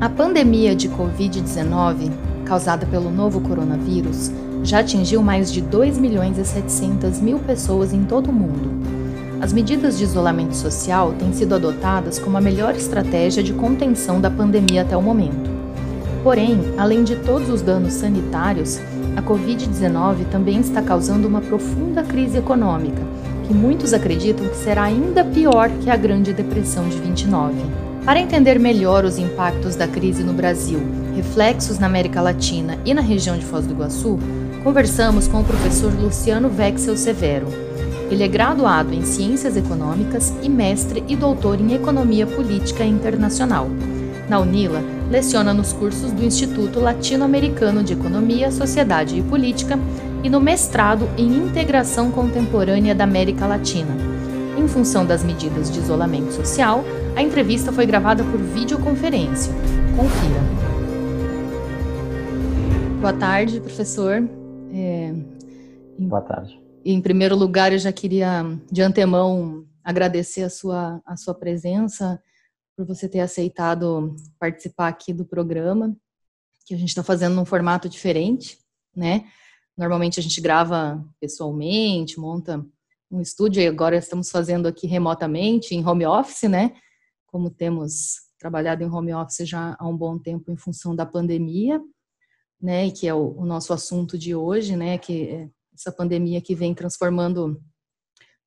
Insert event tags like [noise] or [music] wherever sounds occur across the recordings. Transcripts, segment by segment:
A pandemia de Covid-19, causada pelo novo coronavírus, já atingiu mais de 2 milhões e 700 mil pessoas em todo o mundo. As medidas de isolamento social têm sido adotadas como a melhor estratégia de contenção da pandemia até o momento. Porém, além de todos os danos sanitários, a Covid-19 também está causando uma profunda crise econômica, que muitos acreditam que será ainda pior que a Grande Depressão de 29. Para entender melhor os impactos da crise no Brasil, reflexos na América Latina e na região de Foz do Iguaçu, conversamos com o professor Luciano Vexel Severo. Ele é graduado em Ciências Econômicas e mestre e doutor em Economia Política Internacional. Na UNILA, leciona nos cursos do Instituto Latino-Americano de Economia, Sociedade e Política e no mestrado em Integração Contemporânea da América Latina. Em função das medidas de isolamento social, a entrevista foi gravada por videoconferência. Confira. Boa tarde, professor. É, Boa tarde. Em primeiro lugar, eu já queria, de antemão, agradecer a sua, a sua presença, por você ter aceitado participar aqui do programa, que a gente está fazendo num formato diferente, né? Normalmente a gente grava pessoalmente, monta um estúdio, e agora estamos fazendo aqui remotamente, em home office, né? Como temos trabalhado em home office já há um bom tempo em função da pandemia né, e que é o, o, nosso assunto de hoje, né, que é essa pandemia que vem transformando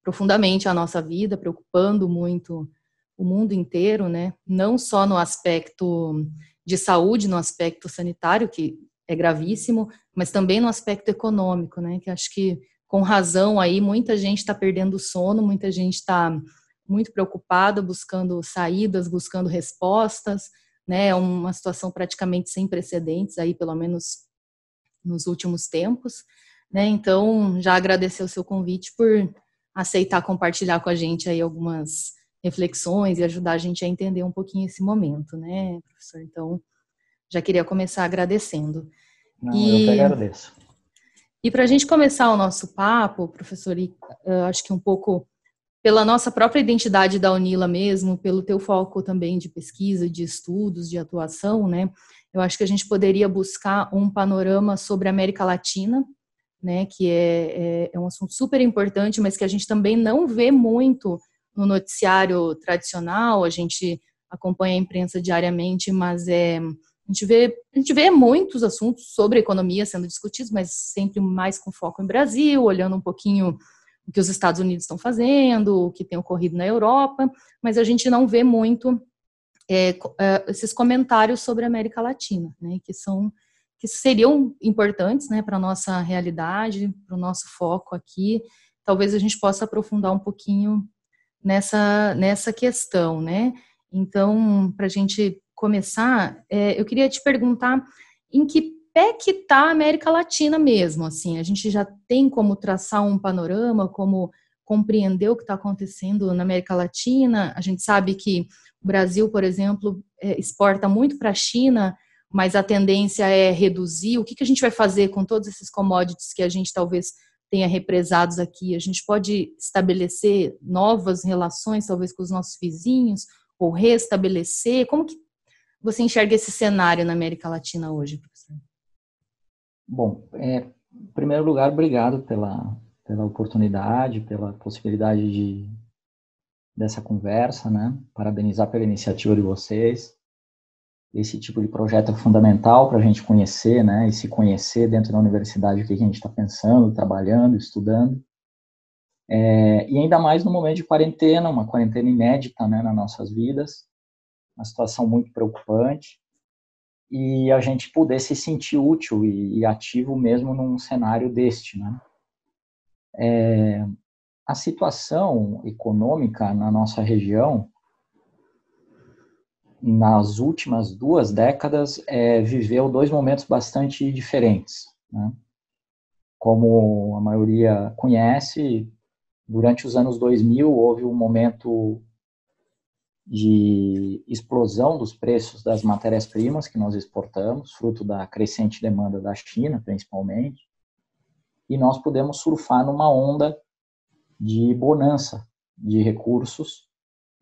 profundamente a nossa vida, preocupando muito o mundo inteiro, né, não só no aspecto de saúde, no aspecto sanitário, que é gravíssimo, mas também no aspecto econômico, né, que acho que com razão aí muita gente está perdendo sono, muita gente está muito preocupada, buscando saídas, buscando respostas, né? É uma situação praticamente sem precedentes aí, pelo menos nos últimos tempos, né? Então, já agradecer o seu convite por aceitar compartilhar com a gente aí algumas reflexões e ajudar a gente a entender um pouquinho esse momento, né, professor? Então, já queria começar agradecendo. Não, e, eu que agradeço. E para a gente começar o nosso papo, professor, acho que um pouco pela nossa própria identidade da Unila mesmo, pelo teu foco também de pesquisa, de estudos, de atuação, né? Eu acho que a gente poderia buscar um panorama sobre a América Latina, né? Que é, é, é um assunto super importante, mas que a gente também não vê muito no noticiário tradicional. A gente acompanha a imprensa diariamente, mas é a gente vê a gente vê muitos assuntos sobre economia sendo discutidos, mas sempre mais com foco em Brasil, olhando um pouquinho o que os Estados Unidos estão fazendo, o que tem ocorrido na Europa, mas a gente não vê muito é, é, esses comentários sobre a América Latina, né, que são que seriam importantes, né, para a nossa realidade, para o nosso foco aqui. Talvez a gente possa aprofundar um pouquinho nessa nessa questão, né? Então, para a gente começar, é, eu queria te perguntar em que pé que está a América Latina mesmo, assim, a gente já tem como traçar um panorama, como compreender o que está acontecendo na América Latina. A gente sabe que o Brasil, por exemplo, é, exporta muito para a China, mas a tendência é reduzir. O que, que a gente vai fazer com todos esses commodities que a gente talvez tenha represados aqui? A gente pode estabelecer novas relações, talvez, com os nossos vizinhos, ou restabelecer? Como que você enxerga esse cenário na América Latina hoje, professor? Bom, é, em primeiro lugar, obrigado pela, pela oportunidade, pela possibilidade de, dessa conversa, né? Parabenizar pela iniciativa de vocês. Esse tipo de projeto é fundamental para a gente conhecer, né? E se conhecer dentro da universidade o que a gente está pensando, trabalhando, estudando. É, e ainda mais no momento de quarentena, uma quarentena inédita, né, nas nossas vidas, uma situação muito preocupante e a gente poder se sentir útil e, e ativo mesmo num cenário deste, né? É, a situação econômica na nossa região nas últimas duas décadas é, viveu dois momentos bastante diferentes. Né? Como a maioria conhece, durante os anos 2000 houve um momento de explosão dos preços das matérias-primas que nós exportamos, fruto da crescente demanda da China, principalmente, e nós podemos surfar numa onda de bonança de recursos,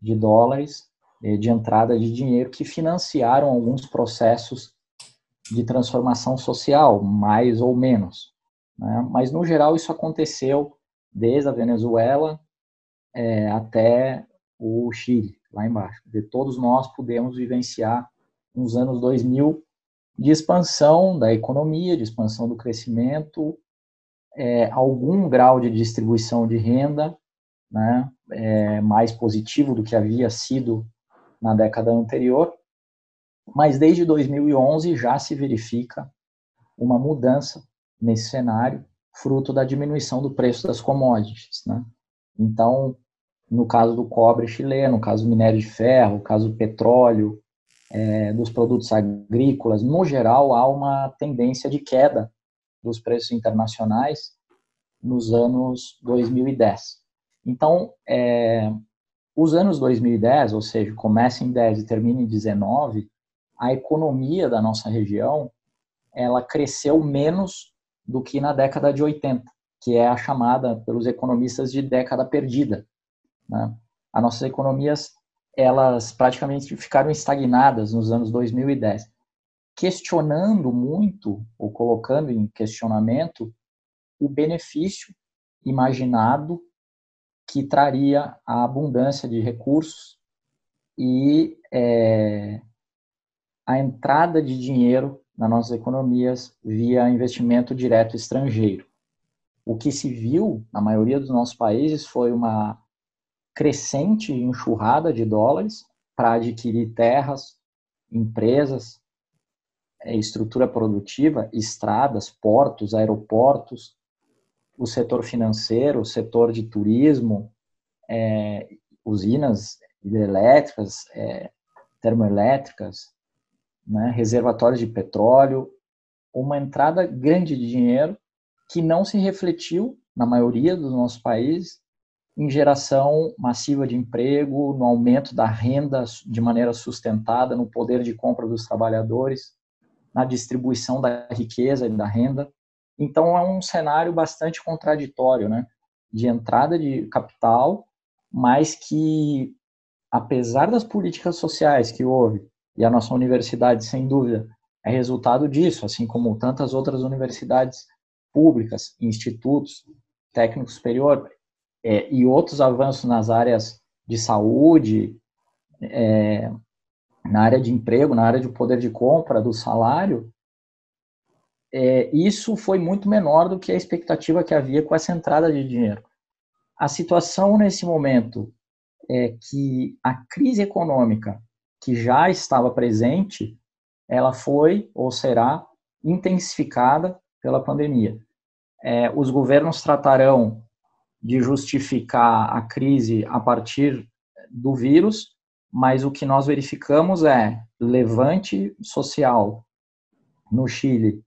de dólares, é, de entrada de dinheiro que financiaram alguns processos de transformação social, mais ou menos. Né? Mas, no geral, isso aconteceu desde a Venezuela é, até o Chile, lá embaixo. De todos nós pudemos vivenciar uns anos 2000 de expansão da economia, de expansão do crescimento, é, algum grau de distribuição de renda, né, é, mais positivo do que havia sido na década anterior, mas desde 2011 já se verifica uma mudança nesse cenário, fruto da diminuição do preço das commodities. Né? Então, no caso do cobre chileno, no caso do minério de ferro, no caso do petróleo, é, dos produtos agrícolas, no geral, há uma tendência de queda dos preços internacionais nos anos 2010. Então, é, os anos 2010, ou seja, começa em 10 e termina em 19, a economia da nossa região ela cresceu menos do que na década de 80, que é a chamada pelos economistas de década perdida. Né? As nossas economias elas praticamente ficaram estagnadas nos anos 2010, questionando muito ou colocando em questionamento o benefício imaginado que traria a abundância de recursos e é, a entrada de dinheiro nas nossas economias via investimento direto estrangeiro. O que se viu na maioria dos nossos países foi uma crescente enxurrada de dólares para adquirir terras, empresas, é, estrutura produtiva, estradas, portos, aeroportos, o setor financeiro, o setor de turismo, é, usinas hidrelétricas, é, termoelétricas, né, reservatórios de petróleo, uma entrada grande de dinheiro que não se refletiu, na maioria dos nossos países, em geração massiva de emprego, no aumento da renda de maneira sustentada, no poder de compra dos trabalhadores, na distribuição da riqueza e da renda. Então é um cenário bastante contraditório, né? De entrada de capital, mas que apesar das políticas sociais que houve, e a nossa universidade sem dúvida é resultado disso, assim como tantas outras universidades públicas, institutos, técnico superior, é, e outros avanços nas áreas de saúde, é, na área de emprego, na área de poder de compra, do salário, é, isso foi muito menor do que a expectativa que havia com essa entrada de dinheiro. A situação nesse momento é que a crise econômica que já estava presente, ela foi ou será intensificada pela pandemia. É, os governos tratarão de justificar a crise a partir do vírus, mas o que nós verificamos é levante social no Chile,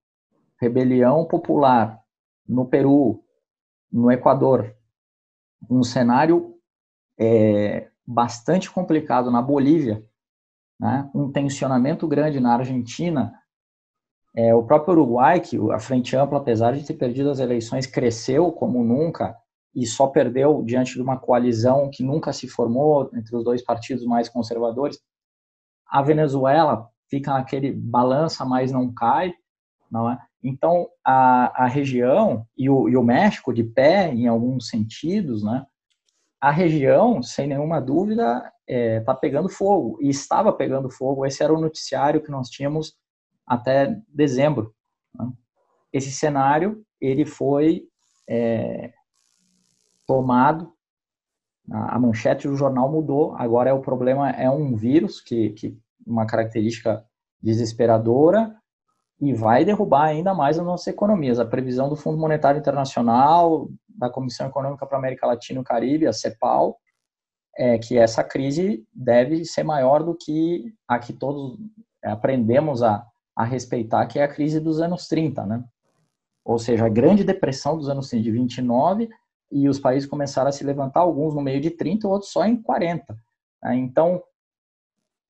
rebelião popular no Peru, no Equador, um cenário é, bastante complicado na Bolívia, né? um tensionamento grande na Argentina, é, o próprio Uruguai, que a Frente Ampla, apesar de ter perdido as eleições, cresceu como nunca e só perdeu diante de uma coalizão que nunca se formou entre os dois partidos mais conservadores. A Venezuela fica naquele balança, mas não cai, não é? Então, a, a região e o, e o México de pé, em alguns sentidos, né? A região, sem nenhuma dúvida, está é, tá pegando fogo e estava pegando fogo. Esse era o noticiário que nós tínhamos até dezembro. Né? Esse cenário ele foi é, tomado, a manchete do jornal mudou, agora é o problema é um vírus que, que uma característica desesperadora e vai derrubar ainda mais as nossas economias. A previsão do Fundo Monetário Internacional, da Comissão Econômica para a América Latina e o Caribe, a CEPAL, é que essa crise deve ser maior do que a que todos aprendemos a, a respeitar, que é a crise dos anos 30, né? Ou seja, a grande depressão dos anos 30, de 29 e os países começaram a se levantar, alguns no meio de 30, outros só em 40. Né? Então,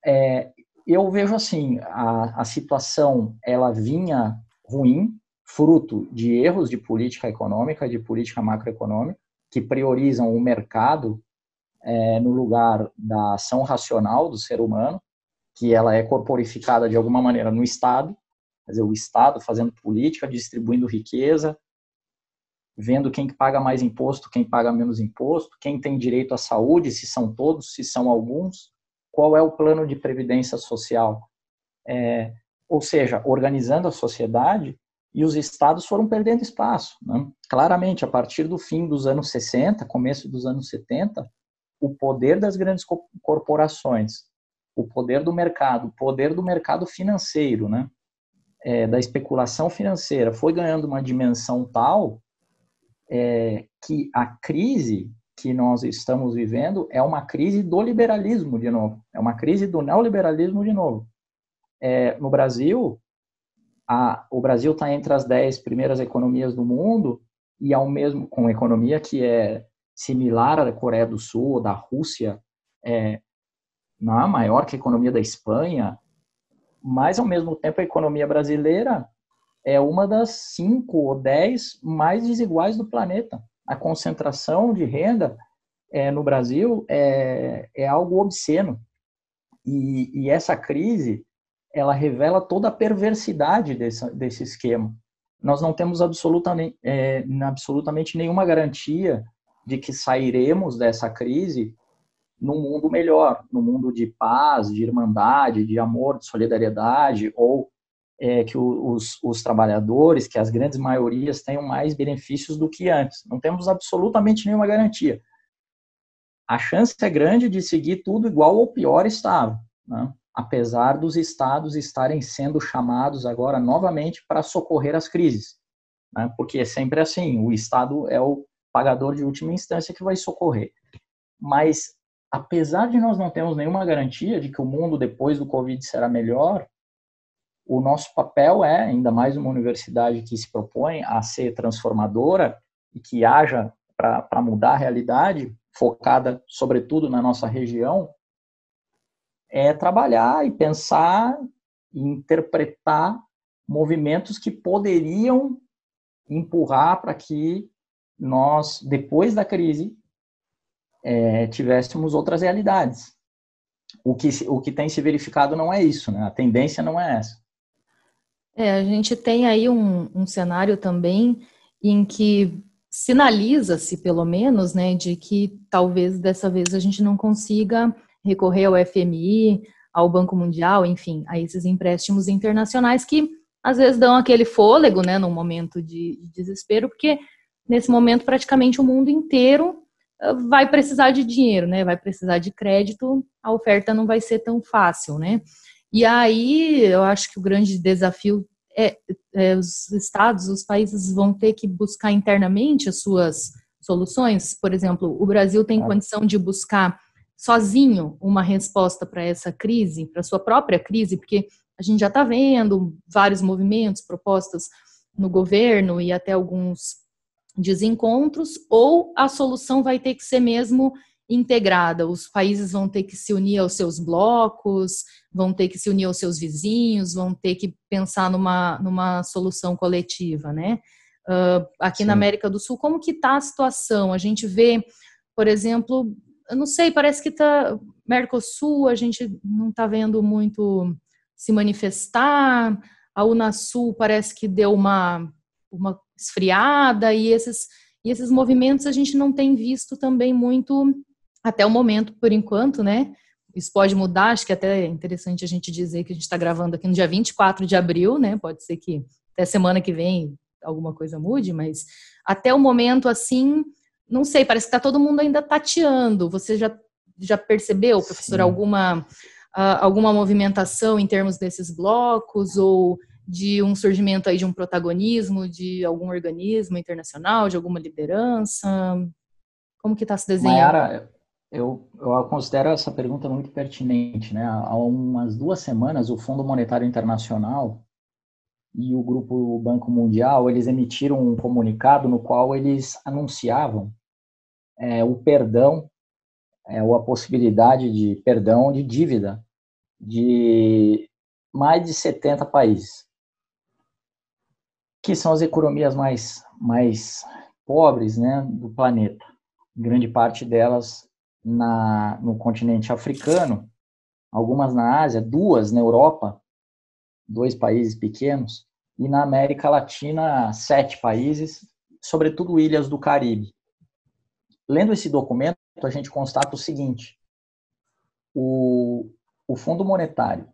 é, eu vejo assim, a, a situação ela vinha ruim, fruto de erros de política econômica, de política macroeconômica, que priorizam o mercado é, no lugar da ação racional do ser humano, que ela é corporificada de alguma maneira no Estado, quer dizer, o Estado fazendo política, distribuindo riqueza, vendo quem paga mais imposto, quem paga menos imposto, quem tem direito à saúde, se são todos, se são alguns, qual é o plano de previdência social. É, ou seja, organizando a sociedade e os estados foram perdendo espaço. Né? Claramente, a partir do fim dos anos 60, começo dos anos 70, o poder das grandes corporações, o poder do mercado, o poder do mercado financeiro, né? É, da especulação financeira foi ganhando uma dimensão tal é, que a crise que nós estamos vivendo é uma crise do liberalismo de novo, é uma crise do neoliberalismo de novo. É, no Brasil, a, o Brasil está entre as dez primeiras economias do mundo e ao mesmo com economia que é similar à da Coreia do Sul ou da Rússia, é, não é maior que a economia da Espanha, mas ao mesmo tempo a economia brasileira é uma das cinco ou dez mais desiguais do planeta. A concentração de renda é, no Brasil é, é algo obsceno. E, e, essa crise, ela revela toda a perversidade desse, desse esquema. Nós não temos absolutamente, é, absolutamente nenhuma garantia de que sairemos dessa crise num mundo melhor, num mundo de paz, de irmandade, de amor, de solidariedade, ou é, que os, os, trabalhadores, que as grandes maiorias tenham mais benefícios do que antes. Não temos absolutamente nenhuma garantia. A chance é grande de seguir tudo igual ou pior estava, né? apesar dos estados estarem sendo chamados agora novamente para socorrer as crises, né? porque é sempre assim, o estado é o pagador de última instância que vai socorrer. Mas apesar de nós não termos nenhuma garantia de que o mundo depois do Covid será melhor, o nosso papel é, ainda mais uma universidade que se propõe a ser transformadora e que haja para mudar a realidade, focada sobretudo na nossa região, é trabalhar e pensar e interpretar movimentos que poderiam empurrar para que nós, depois da crise, é, tivéssemos outras realidades. O que, o que tem se verificado não é isso, né? a tendência não é essa. É, a gente tem aí um, um cenário também em que sinaliza-se, pelo menos, né, de que talvez dessa vez a gente não consiga recorrer ao FMI, ao Banco Mundial, enfim, a esses empréstimos internacionais que às vezes dão aquele fôlego, né, num momento de, de desespero, porque nesse momento praticamente o mundo inteiro ah, vai precisar de dinheiro, né, vai precisar de crédito, a oferta não vai ser tão fácil, né. E aí eu acho que o grande desafio é, é os estados, os países vão ter que buscar internamente as suas soluções. Por exemplo, o Brasil tem condição de buscar sozinho uma resposta para essa crise, para sua própria crise, porque a gente já está vendo vários movimentos, propostas no governo e até alguns desencontros, ou a solução vai ter que ser mesmo integrada. Os países vão ter que se unir aos seus blocos, vão ter que se unir aos seus vizinhos, vão ter que pensar numa, numa solução coletiva, né? Uh, aqui Sim. na América do Sul, como que está a situação? A gente vê, por exemplo, eu não sei, parece que está Mercosul, a gente não está vendo muito se manifestar, a Unasul parece que deu uma, uma esfriada, e esses, e esses movimentos a gente não tem visto também muito até o momento, por enquanto, né? Isso pode mudar, acho que até é interessante a gente dizer que a gente está gravando aqui no dia 24 de abril, né? Pode ser que até semana que vem alguma coisa mude, mas até o momento, assim, não sei, parece que está todo mundo ainda tateando. Você já, já percebeu, professor, alguma, uh, alguma movimentação em termos desses blocos ou de um surgimento aí de um protagonismo de algum organismo internacional, de alguma liderança? Como que está se desenhando? Mayara, eu, eu considero essa pergunta muito pertinente. Né? Há umas duas semanas, o Fundo Monetário Internacional e o Grupo Banco Mundial, eles emitiram um comunicado no qual eles anunciavam é, o perdão, é, ou a possibilidade de perdão de dívida de mais de 70 países, que são as economias mais, mais pobres né, do planeta. Grande parte delas na, no continente africano, algumas na Ásia, duas na Europa, dois países pequenos, e na América Latina, sete países, sobretudo ilhas do Caribe. Lendo esse documento, a gente constata o seguinte: o, o Fundo Monetário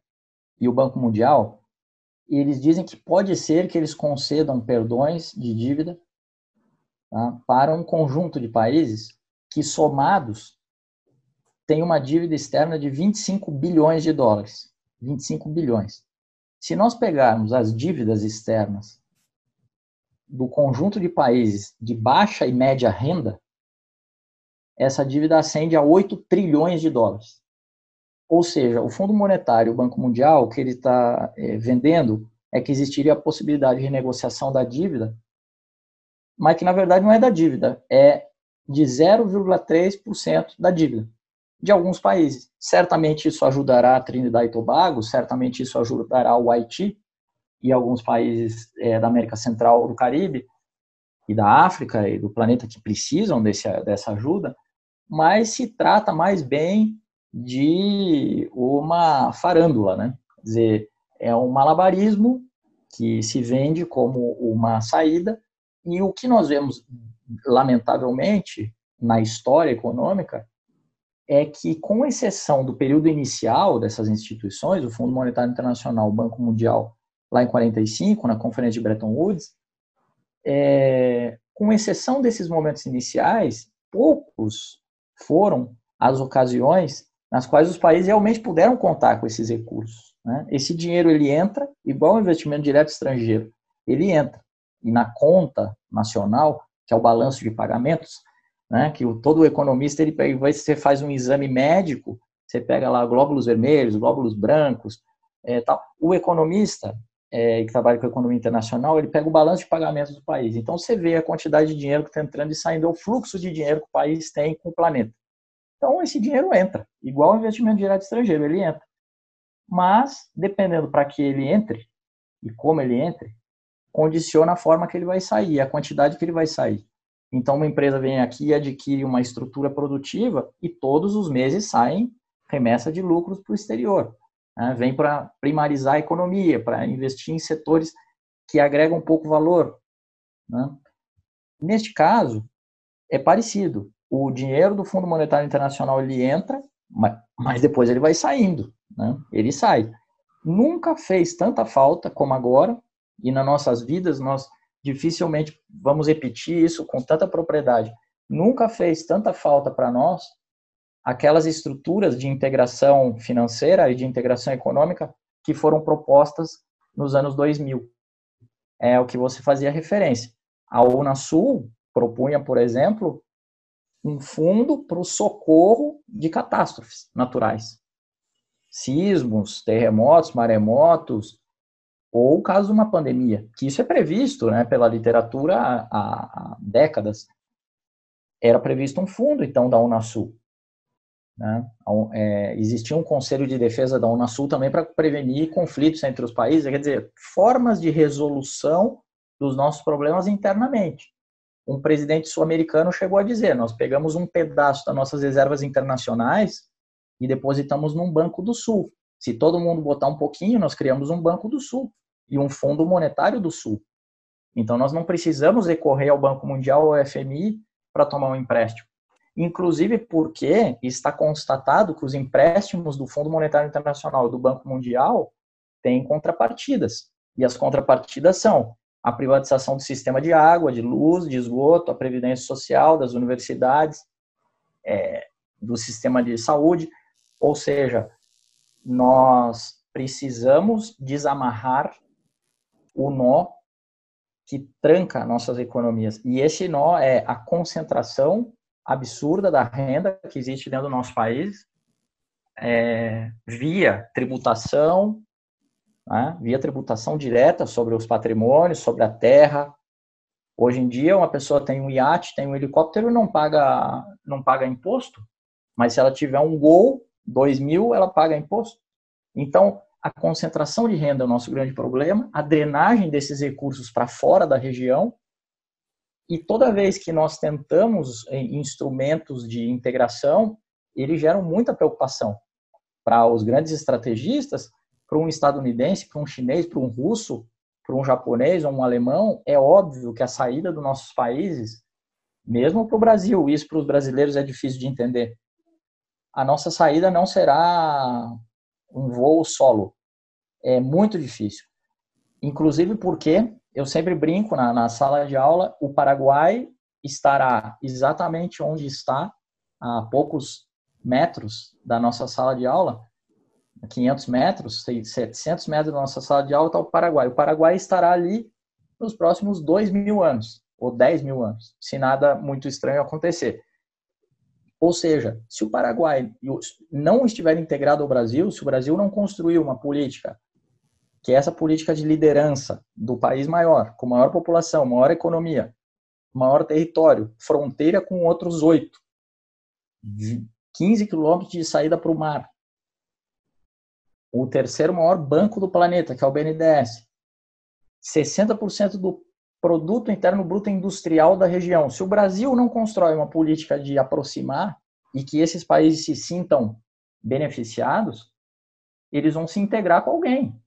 e o Banco Mundial, eles dizem que pode ser que eles concedam perdões de dívida tá, para um conjunto de países que, somados, tem uma dívida externa de 25 bilhões de dólares. 25 bilhões. Se nós pegarmos as dívidas externas do conjunto de países de baixa e média renda, essa dívida ascende a 8 trilhões de dólares. Ou seja, o Fundo Monetário, o Banco Mundial, o que ele está é, vendendo é que existiria a possibilidade de renegociação da dívida, mas que na verdade não é da dívida, é de 0,3% da dívida de alguns países. Certamente isso ajudará a Trinidad e Tobago, certamente isso ajudará o Haiti e alguns países é, da América Central, do Caribe e da África e do planeta que precisam desse, dessa ajuda, mas se trata mais bem de uma farândula, né? Quer dizer, é um malabarismo que se vende como uma saída e o que nós vemos, lamentavelmente, na história econômica é que, com exceção do período inicial dessas instituições, o Fundo Monetário Internacional, o Banco Mundial, lá em 45, na Conferência de Bretton Woods, é, com exceção desses momentos iniciais, poucos foram as ocasiões nas quais os países realmente puderam contar com esses recursos. Né? Esse dinheiro ele entra, igual ao investimento direto estrangeiro, ele entra e na conta nacional, que é o balanço de pagamentos, né, que o, todo economista, ele pega, você faz um exame médico, você pega lá glóbulos vermelhos, glóbulos brancos, é, tal. O economista, é, que trabalha com economia internacional, ele pega o balanço de pagamentos do país. Então, você vê a quantidade de dinheiro que está entrando e saindo, o fluxo de dinheiro que o país tem com o planeta. Então, esse dinheiro entra, igual ao investimento direto estrangeiro, ele entra. Mas, dependendo para que ele entre e como ele entre, condiciona a forma que ele vai sair, a quantidade que ele vai sair. Então, uma empresa vem aqui e adquire uma estrutura produtiva e todos os meses saem remessa de lucros para o exterior. Né? Vem para primarizar a economia, para investir em setores que agregam pouco valor. Né? Neste caso, é parecido. O dinheiro do Fundo Monetário Internacional ele entra, mas depois ele vai saindo. Né? Ele sai. Nunca fez tanta falta como agora, e nas nossas vidas nós dificilmente vamos repetir isso com tanta propriedade. Nunca fez tanta falta para nós aquelas estruturas de integração financeira e de integração econômica que foram propostas nos anos 2000. É o que você fazia referência. A Unasul propunha, por exemplo, um fundo para o socorro de catástrofes naturais. Sismos, terremotos, maremotos, ou caso de uma pandemia, que isso é previsto né, pela literatura há, há décadas. Era previsto um fundo, então, da Unasul. Né? É, existia um conselho de defesa da Unasul também para prevenir conflitos entre os países, quer dizer, formas de resolução dos nossos problemas internamente. Um presidente sul-americano chegou a dizer: nós pegamos um pedaço das nossas reservas internacionais e depositamos num banco do Sul. Se todo mundo botar um pouquinho, nós criamos um banco do Sul e um Fundo Monetário do Sul. Então, nós não precisamos recorrer ao Banco Mundial ou ao FMI para tomar um empréstimo. Inclusive porque está constatado que os empréstimos do Fundo Monetário Internacional e do Banco Mundial têm contrapartidas. E as contrapartidas são a privatização do sistema de água, de luz, de esgoto, a previdência social, das universidades, é, do sistema de saúde. Ou seja, nós precisamos desamarrar o nó que tranca nossas economias. E esse nó é a concentração absurda da renda que existe dentro do nosso país, é, via tributação, né, via tributação direta sobre os patrimônios, sobre a terra. Hoje em dia, uma pessoa tem um iate, tem um helicóptero não paga, não paga imposto, mas se ela tiver um Gol, dois mil, ela paga imposto. Então, a concentração de renda é o nosso grande problema, a drenagem desses recursos para fora da região. E toda vez que nós tentamos instrumentos de integração, eles geram muita preocupação para os grandes estrategistas, para um estadunidense, para um chinês, para um russo, para um japonês ou um alemão, é óbvio que a saída dos nossos países, mesmo para o Brasil, isso para os brasileiros é difícil de entender. A nossa saída não será um voo solo. É muito difícil. Inclusive porque eu sempre brinco na, na sala de aula, o Paraguai estará exatamente onde está, a poucos metros da nossa sala de aula, 500 metros, 700 metros da nossa sala de aula está o Paraguai. O Paraguai estará ali nos próximos 2 mil anos, ou 10 mil anos, se nada muito estranho acontecer. Ou seja, se o Paraguai não estiver integrado ao Brasil, se o Brasil não construir uma política, que é essa política de liderança do país maior, com maior população, maior economia, maior território, fronteira com outros oito, 15 quilômetros de saída para o mar, o terceiro maior banco do planeta, que é o BNDES, 60% do produto interno bruto industrial da região. Se o Brasil não constrói uma política de aproximar e que esses países se sintam beneficiados, eles vão se integrar com alguém.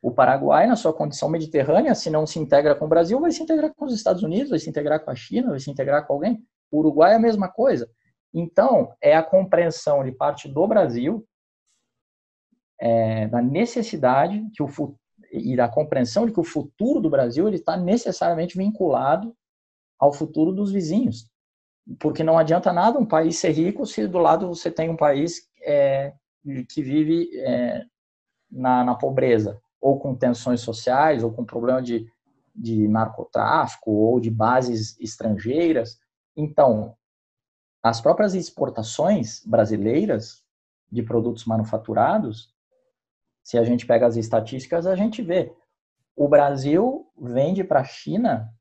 O Paraguai, na sua condição mediterrânea, se não se integra com o Brasil, vai se integrar com os Estados Unidos, vai se integrar com a China, vai se integrar com alguém. O Uruguai é a mesma coisa. Então, é a compreensão de parte do Brasil é, da necessidade que o e da compreensão de que o futuro do Brasil ele está necessariamente vinculado ao futuro dos vizinhos, porque não adianta nada um país ser rico se do lado você tem um país é, que vive é, na, na, pobreza ou com tensões sociais ou com problema de, de narcotráfico ou de bases estrangeiras. Então, as próprias exportações brasileiras de produtos manufaturados se a gente pega as estatísticas, a gente vê. O Brasil vende para a China,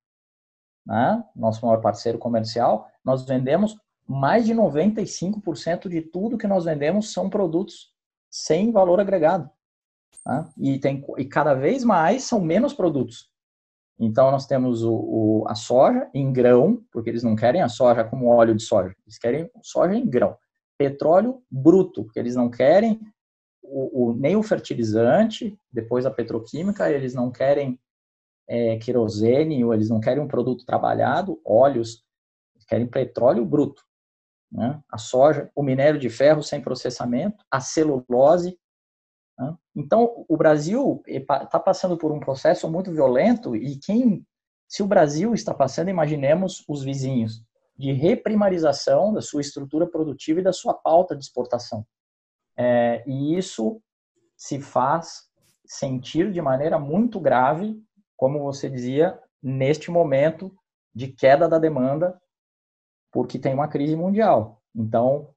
né, nosso maior parceiro comercial, nós vendemos mais de 95% de tudo que nós vendemos são produtos sem valor agregado. Né? E, tem, e cada vez mais são menos produtos. Então, nós temos o, o, a soja em grão, porque eles não querem a soja como óleo de soja, eles querem soja em grão. Petróleo bruto, porque eles não querem o, o, nem o fertilizante, depois a petroquímica, eles não querem é, querosene, ou eles não querem um produto trabalhado, óleos, eles querem petróleo bruto. Né? A soja, o minério de ferro sem processamento, a celulose. Né? Então, o Brasil está passando por um processo muito violento e quem, se o Brasil está passando, imaginemos os vizinhos, de reprimarização da sua estrutura produtiva e da sua pauta de exportação. É, e isso se faz sentir de maneira muito grave, como você dizia, neste momento de queda da demanda, porque tem uma crise mundial. Então,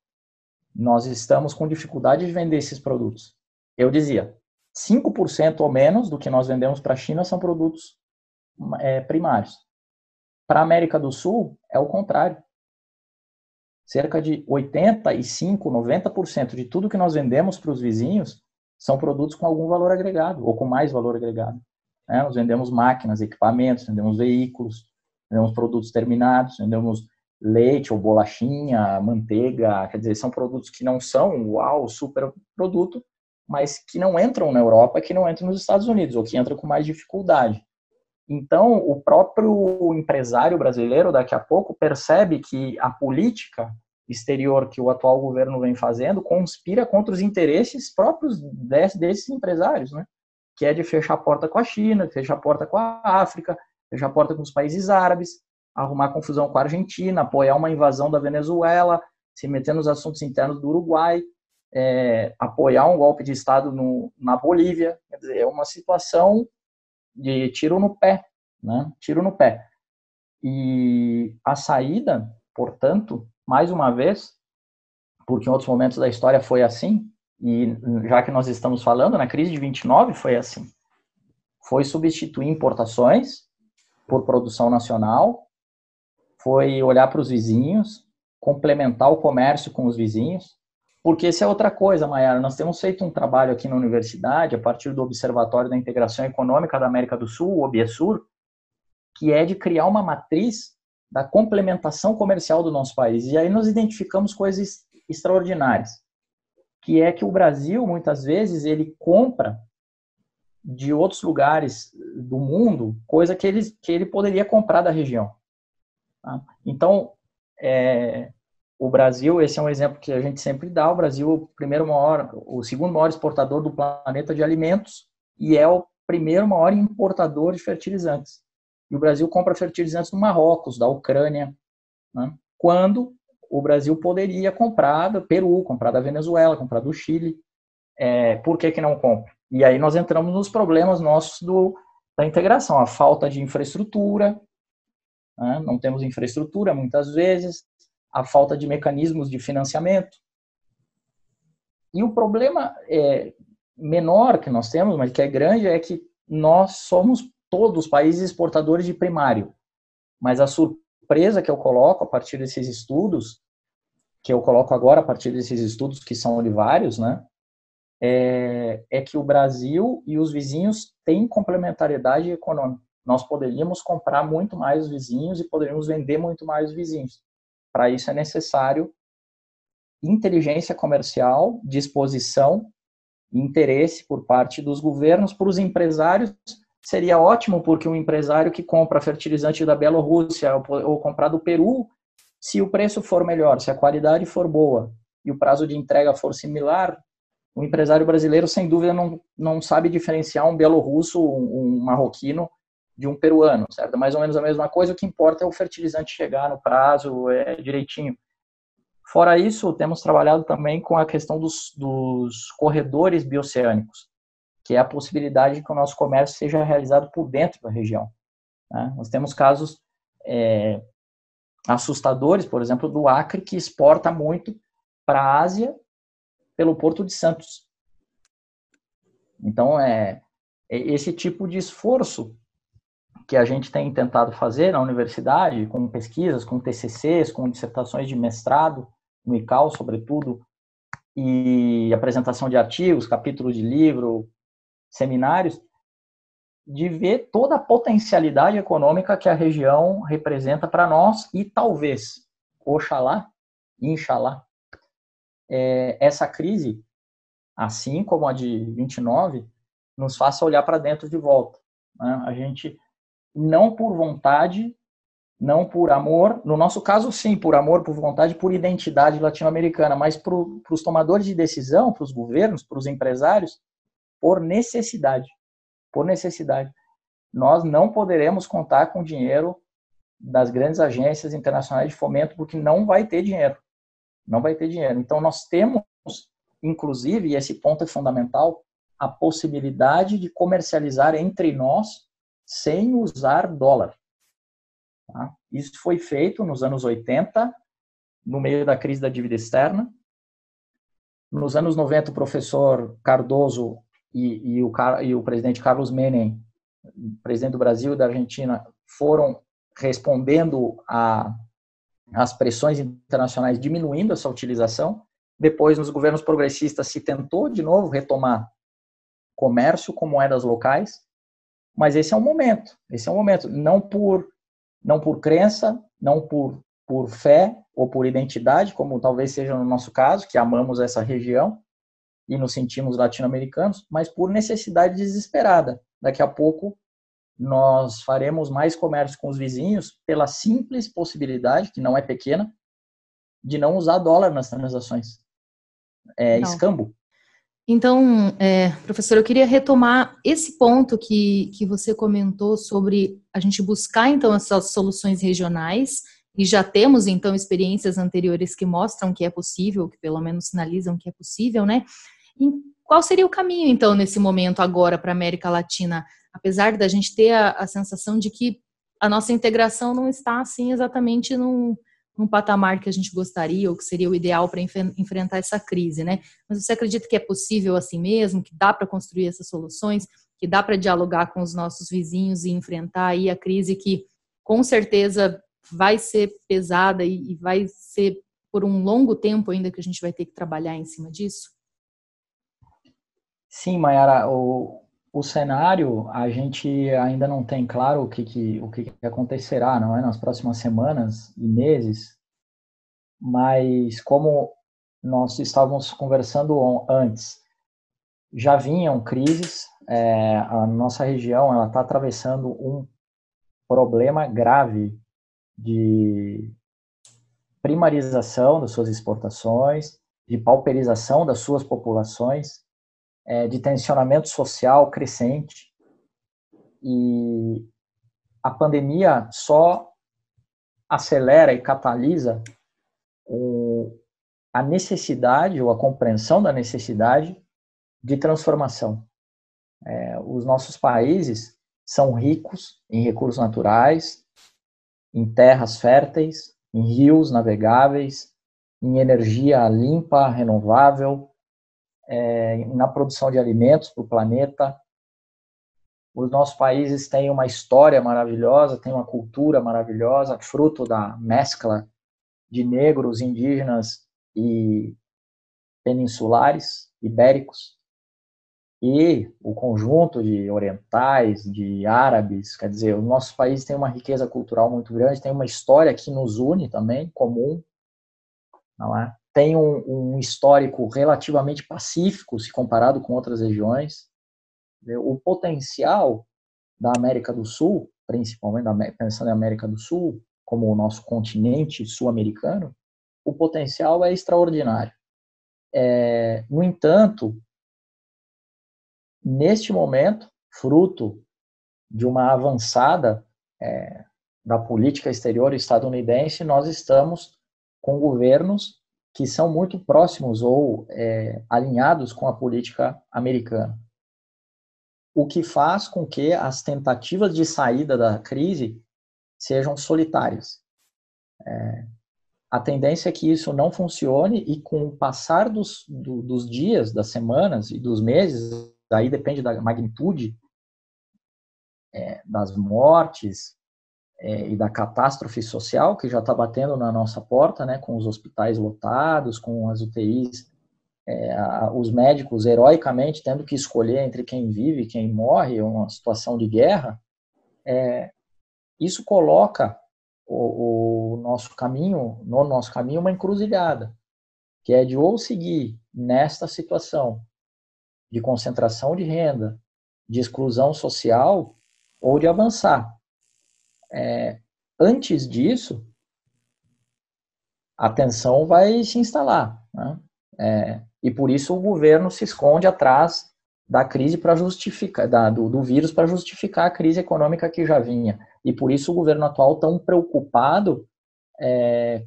nós estamos com dificuldade de vender esses produtos. Eu dizia, 5% ou menos do que nós vendemos para a China são produtos é, primários. Para a América do Sul, é o contrário cerca de 85, 90% de tudo que nós vendemos para os vizinhos são produtos com algum valor agregado ou com mais valor agregado. Né? Nós vendemos máquinas, equipamentos, vendemos veículos, vendemos produtos terminados, vendemos leite ou bolachinha, manteiga, quer dizer, são produtos que não são uau, super produto, mas que não entram na Europa, que não entram nos Estados Unidos, ou que entram com mais dificuldade. Então, o próprio empresário brasileiro, daqui a pouco, percebe que a política exterior que o atual governo vem fazendo conspira contra os interesses próprios desses empresários, né? que é de fechar a porta com a China, fechar a porta com a África, fechar a porta com os países árabes, arrumar confusão com a Argentina, apoiar uma invasão da Venezuela, se meter nos assuntos internos do Uruguai, é, apoiar um golpe de Estado no, na Bolívia. Quer dizer, é uma situação de tiro no pé, né? Tiro no pé. E a saída, portanto, mais uma vez, porque em outros momentos da história foi assim, e já que nós estamos falando, na crise de 29 foi assim. Foi substituir importações por produção nacional, foi olhar para os vizinhos, complementar o comércio com os vizinhos, porque isso é outra coisa, Mayara. Nós temos feito um trabalho aqui na universidade, a partir do Observatório da Integração Econômica da América do Sul, o OBIESUR, que é de criar uma matriz da complementação comercial do nosso país. E aí nós identificamos coisas extraordinárias, que é que o Brasil muitas vezes ele compra de outros lugares do mundo coisa que ele, que ele poderia comprar da região. Tá? Então, é, o Brasil, esse é um exemplo que a gente sempre dá, o Brasil é o primeiro maior, o segundo maior exportador do planeta de alimentos e é o primeiro maior importador de fertilizantes. E o Brasil compra fertilizantes do Marrocos, da Ucrânia, né? quando o Brasil poderia comprar do Peru, comprar da Venezuela, comprar do Chile. É, por que, que não compra? E aí nós entramos nos problemas nossos do, da integração, a falta de infraestrutura, né? não temos infraestrutura muitas vezes, a falta de mecanismos de financiamento. E o problema é, menor que nós temos, mas que é grande, é que nós somos todos países exportadores de primário. Mas a surpresa que eu coloco a partir desses estudos, que eu coloco agora a partir desses estudos que são vários, né, é, é que o Brasil e os vizinhos têm complementariedade econômica. Nós poderíamos comprar muito mais os vizinhos e poderíamos vender muito mais os vizinhos. Para isso é necessário inteligência comercial, disposição, interesse por parte dos governos. Para os empresários, seria ótimo, porque um empresário que compra fertilizante da Bielorrússia ou, comprar do Peru, se o preço for melhor, se a qualidade for boa e o prazo de entrega for similar, o empresário brasileiro, sem dúvida, não, não sabe diferenciar um bielorrusso, um, um marroquino, de um peruano, certo? Mais ou menos a mesma coisa, o que importa é o fertilizante chegar no prazo, é, direitinho. Fora isso, temos trabalhado também com a questão dos, dos corredores bioceânicos, que é a possibilidade de que o nosso comércio seja realizado por dentro da região. Né? Nós temos casos é, assustadores, por exemplo, do Acre, que exporta muito para a Ásia pelo Porto de Santos. Então, é, é esse tipo de esforço que a gente tem tentado fazer na universidade, com pesquisas, com TCCs, com dissertações de mestrado, no ICAL, sobretudo, e apresentação de artigos, capítulos de livro, seminários, de ver toda a potencialidade econômica que a região representa para nós e talvez, oxalá, inshallah, é, essa crise, assim como a de 29, nos faça olhar para dentro de volta. Né? A gente não por vontade, não por amor, no nosso caso, sim, por amor, por vontade, por identidade latino-americana, mas para os tomadores de decisão, para os governos, para os empresários, por necessidade. Por necessidade. Nós não poderemos contar com dinheiro das grandes agências internacionais de fomento, porque não vai ter dinheiro. Não vai ter dinheiro. Então, nós temos, inclusive, e esse ponto é fundamental, a possibilidade de comercializar entre nós sem usar dólar. Tá? Isso foi feito nos anos 80, no meio da crise da dívida externa. Nos anos 90, o professor Cardoso e, e, o, e o presidente Carlos Menem, presidente do Brasil e da Argentina, foram respondendo as pressões internacionais diminuindo essa utilização. Depois, nos governos progressistas, se tentou de novo retomar comércio com moedas locais. Mas esse é o momento, esse é o momento, não por não por crença, não por por fé ou por identidade, como talvez seja no nosso caso, que amamos essa região e nos sentimos latino-americanos, mas por necessidade desesperada. Daqui a pouco nós faremos mais comércio com os vizinhos pela simples possibilidade, que não é pequena, de não usar dólar nas transações. É não. escambo. Então, é, professor, eu queria retomar esse ponto que, que você comentou sobre a gente buscar, então, essas soluções regionais, e já temos, então, experiências anteriores que mostram que é possível, que pelo menos sinalizam que é possível, né? E qual seria o caminho, então, nesse momento agora para a América Latina? Apesar da gente ter a, a sensação de que a nossa integração não está, assim, exatamente num num patamar que a gente gostaria ou que seria o ideal para enfrentar essa crise, né? Mas você acredita que é possível assim mesmo, que dá para construir essas soluções, que dá para dialogar com os nossos vizinhos e enfrentar aí a crise que com certeza vai ser pesada e vai ser por um longo tempo ainda que a gente vai ter que trabalhar em cima disso? Sim, Mayara, o, o cenário a gente ainda não tem claro o que, que, o que acontecerá não é nas próximas semanas e meses mas como nós estávamos conversando antes, já vinham crises, é, a nossa região ela está atravessando um problema grave de primarização das suas exportações, de pauperização das suas populações, é, de tensionamento social crescente. E a pandemia só acelera e catalisa o, a necessidade ou a compreensão da necessidade de transformação. É, os nossos países são ricos em recursos naturais, em terras férteis, em rios navegáveis, em energia limpa, renovável, é, na produção de alimentos para o planeta. Os nossos países têm uma história maravilhosa, têm uma cultura maravilhosa, fruto da mescla de negros, indígenas e peninsulares, ibéricos, e o conjunto de orientais, de árabes, quer dizer, o nosso país tem uma riqueza cultural muito grande, tem uma história que nos une também, comum, não é? Tem um, um histórico relativamente pacífico se comparado com outras regiões. O potencial da América do Sul, principalmente pensando em América do Sul, como o nosso continente sul-americano, o potencial é extraordinário. É, no entanto, neste momento, fruto de uma avançada é, da política exterior estadunidense, nós estamos com governos que são muito próximos ou é, alinhados com a política americana. O que faz com que as tentativas de saída da crise sejam solitárias. É, a tendência é que isso não funcione e com o passar dos, do, dos dias, das semanas e dos meses, daí depende da magnitude é, das mortes é, e da catástrofe social que já está batendo na nossa porta, né, com os hospitais lotados, com as UTIs, é, a, os médicos heroicamente tendo que escolher entre quem vive e quem morre, uma situação de guerra, é, isso coloca o, o nosso caminho, no nosso caminho, uma encruzilhada, que é de ou seguir nesta situação de concentração de renda, de exclusão social ou de avançar. É, antes disso, a tensão vai se instalar. Né? É, e por isso o governo se esconde atrás da crise para justificar, da, do, do vírus para justificar a crise econômica que já vinha. E por isso o governo atual tão preocupado é,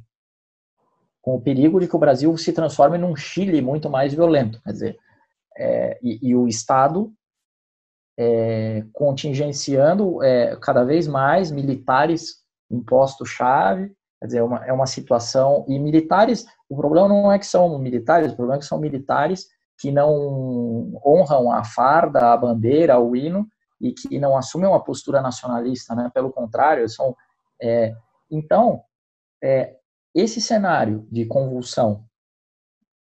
com o perigo de que o Brasil se transforme num Chile muito mais violento. Quer dizer, é, e, e, o Estado é, contingenciando é, cada vez mais militares em posto-chave, quer dizer, é uma, é uma situação, e militares, o problema não é que são militares, o problema é que são militares que não honram a farda, a bandeira, o hino, e que não assumem uma postura nacionalista, né? pelo contrário, são... É, então, é, esse cenário de convulsão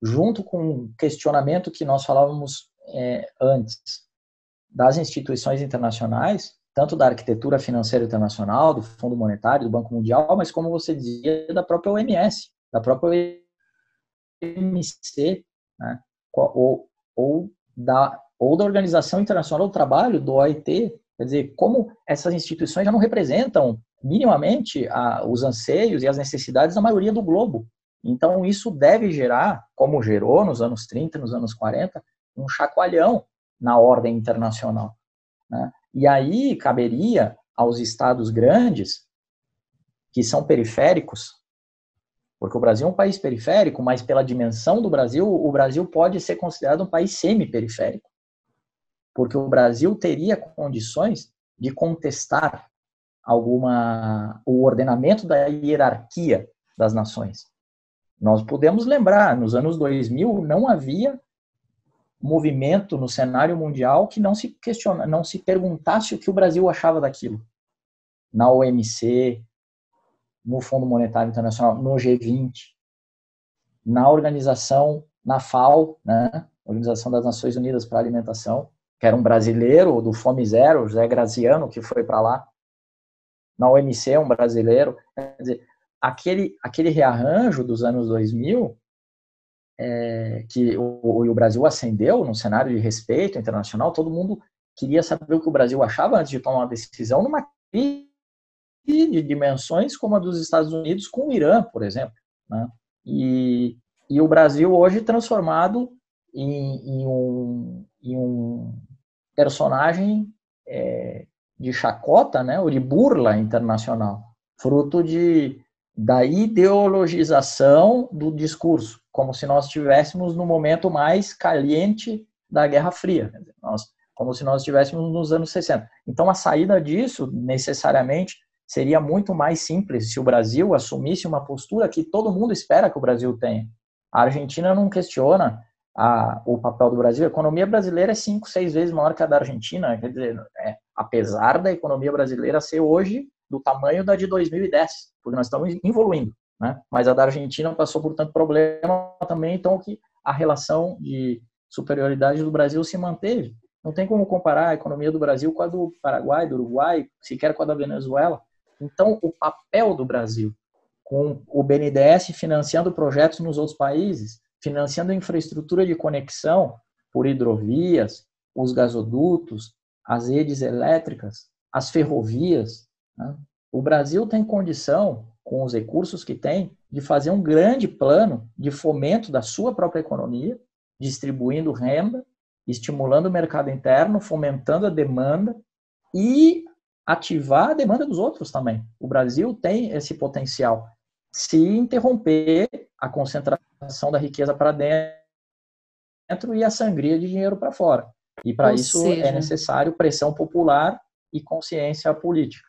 junto com o questionamento que nós falávamos é, antes das instituições internacionais, tanto da arquitetura financeira internacional, do Fundo Monetário, do Banco Mundial, mas como você dizia, da própria OMS, da própria OMC, né? ou, ou, da, ou da Organização Internacional do Trabalho, do OIT, quer dizer, como essas instituições já não representam minimamente a, os anseios e as necessidades da maioria do globo. Então, isso deve gerar, como gerou nos anos 30, nos anos 40, um chacoalhão na ordem internacional. Né? E aí caberia aos estados grandes, que são periféricos, porque o Brasil é um país periférico, mas pela dimensão do Brasil, o Brasil pode ser considerado um país semi-periférico. Porque o Brasil teria condições de contestar alguma o ordenamento da hierarquia das nações. Nós podemos lembrar, nos anos 2000 não havia movimento no cenário mundial que não se questiona, não se perguntasse o que o Brasil achava daquilo. Na OMC, no Fundo Monetário Internacional, no G20, na organização, na FAO, né, Organização das Nações Unidas para a Alimentação, que era um brasileiro do Fome Zero, José Graziano, que foi para lá. Na OMC, um brasileiro. Quer dizer, aquele, aquele rearranjo dos anos 2000 é, que o, o, Brasil ascendeu no cenário de respeito internacional, todo mundo queria saber o que o Brasil achava antes de tomar uma decisão numa crise de dimensões como a dos Estados Unidos com o Irã, por exemplo. Né? E, e o Brasil hoje transformado em, em, um, em um, personagem é, de chacota, né, ou de burla internacional, fruto de, da ideologização do discurso, como se nós estivéssemos no momento mais caliente da Guerra Fria, nós, como se nós estivéssemos nos anos 60. Então, a saída disso, necessariamente, seria muito mais simples se o Brasil assumisse uma postura que todo mundo espera que o Brasil tenha. A Argentina não questiona a, o papel do Brasil. A economia brasileira é cinco, seis vezes maior que a da Argentina. Quer dizer, é, apesar da economia brasileira ser hoje do tamanho da de 2010, porque nós estamos evoluindo. Né? Mas a da Argentina passou por tanto problema também, então que a relação de superioridade do Brasil se manteve. Não tem como comparar a economia do Brasil com a do Paraguai, do Uruguai, sequer com a da Venezuela. Então, o papel do Brasil com o BNDES financiando projetos nos outros países, financiando infraestrutura de conexão por hidrovias, os gasodutos, as redes elétricas, as ferrovias. Né? O Brasil tem condição, com os recursos que tem, de fazer um grande plano de fomento da sua própria economia, distribuindo renda, estimulando o mercado interno, fomentando a demanda e ativar a demanda dos outros também. O Brasil tem esse potencial. Se interromper a concentração da riqueza para dentro e a sangria de dinheiro para fora. E para isso é seja... é necessário pressão popular e consciência política.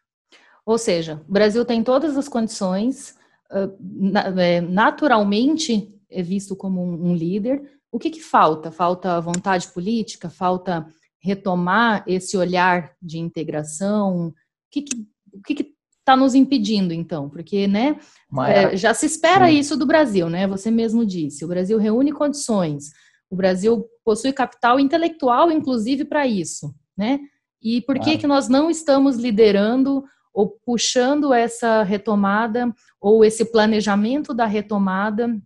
Ou seja, o Brasil tem todas as condições, é, naturalmente é visto como um líder. O que, que falta? Falta vontade política? Falta retomar esse olhar de integração? O que o que, que está nos impedindo, então? Porque, né, é, já se espera sim. isso do Brasil, né? Você mesmo disse, o Brasil reúne condições, o Brasil possui capital intelectual, inclusive, para isso, né? E por que, que nós não estamos liderando ou puxando essa retomada ou esse planejamento da retomada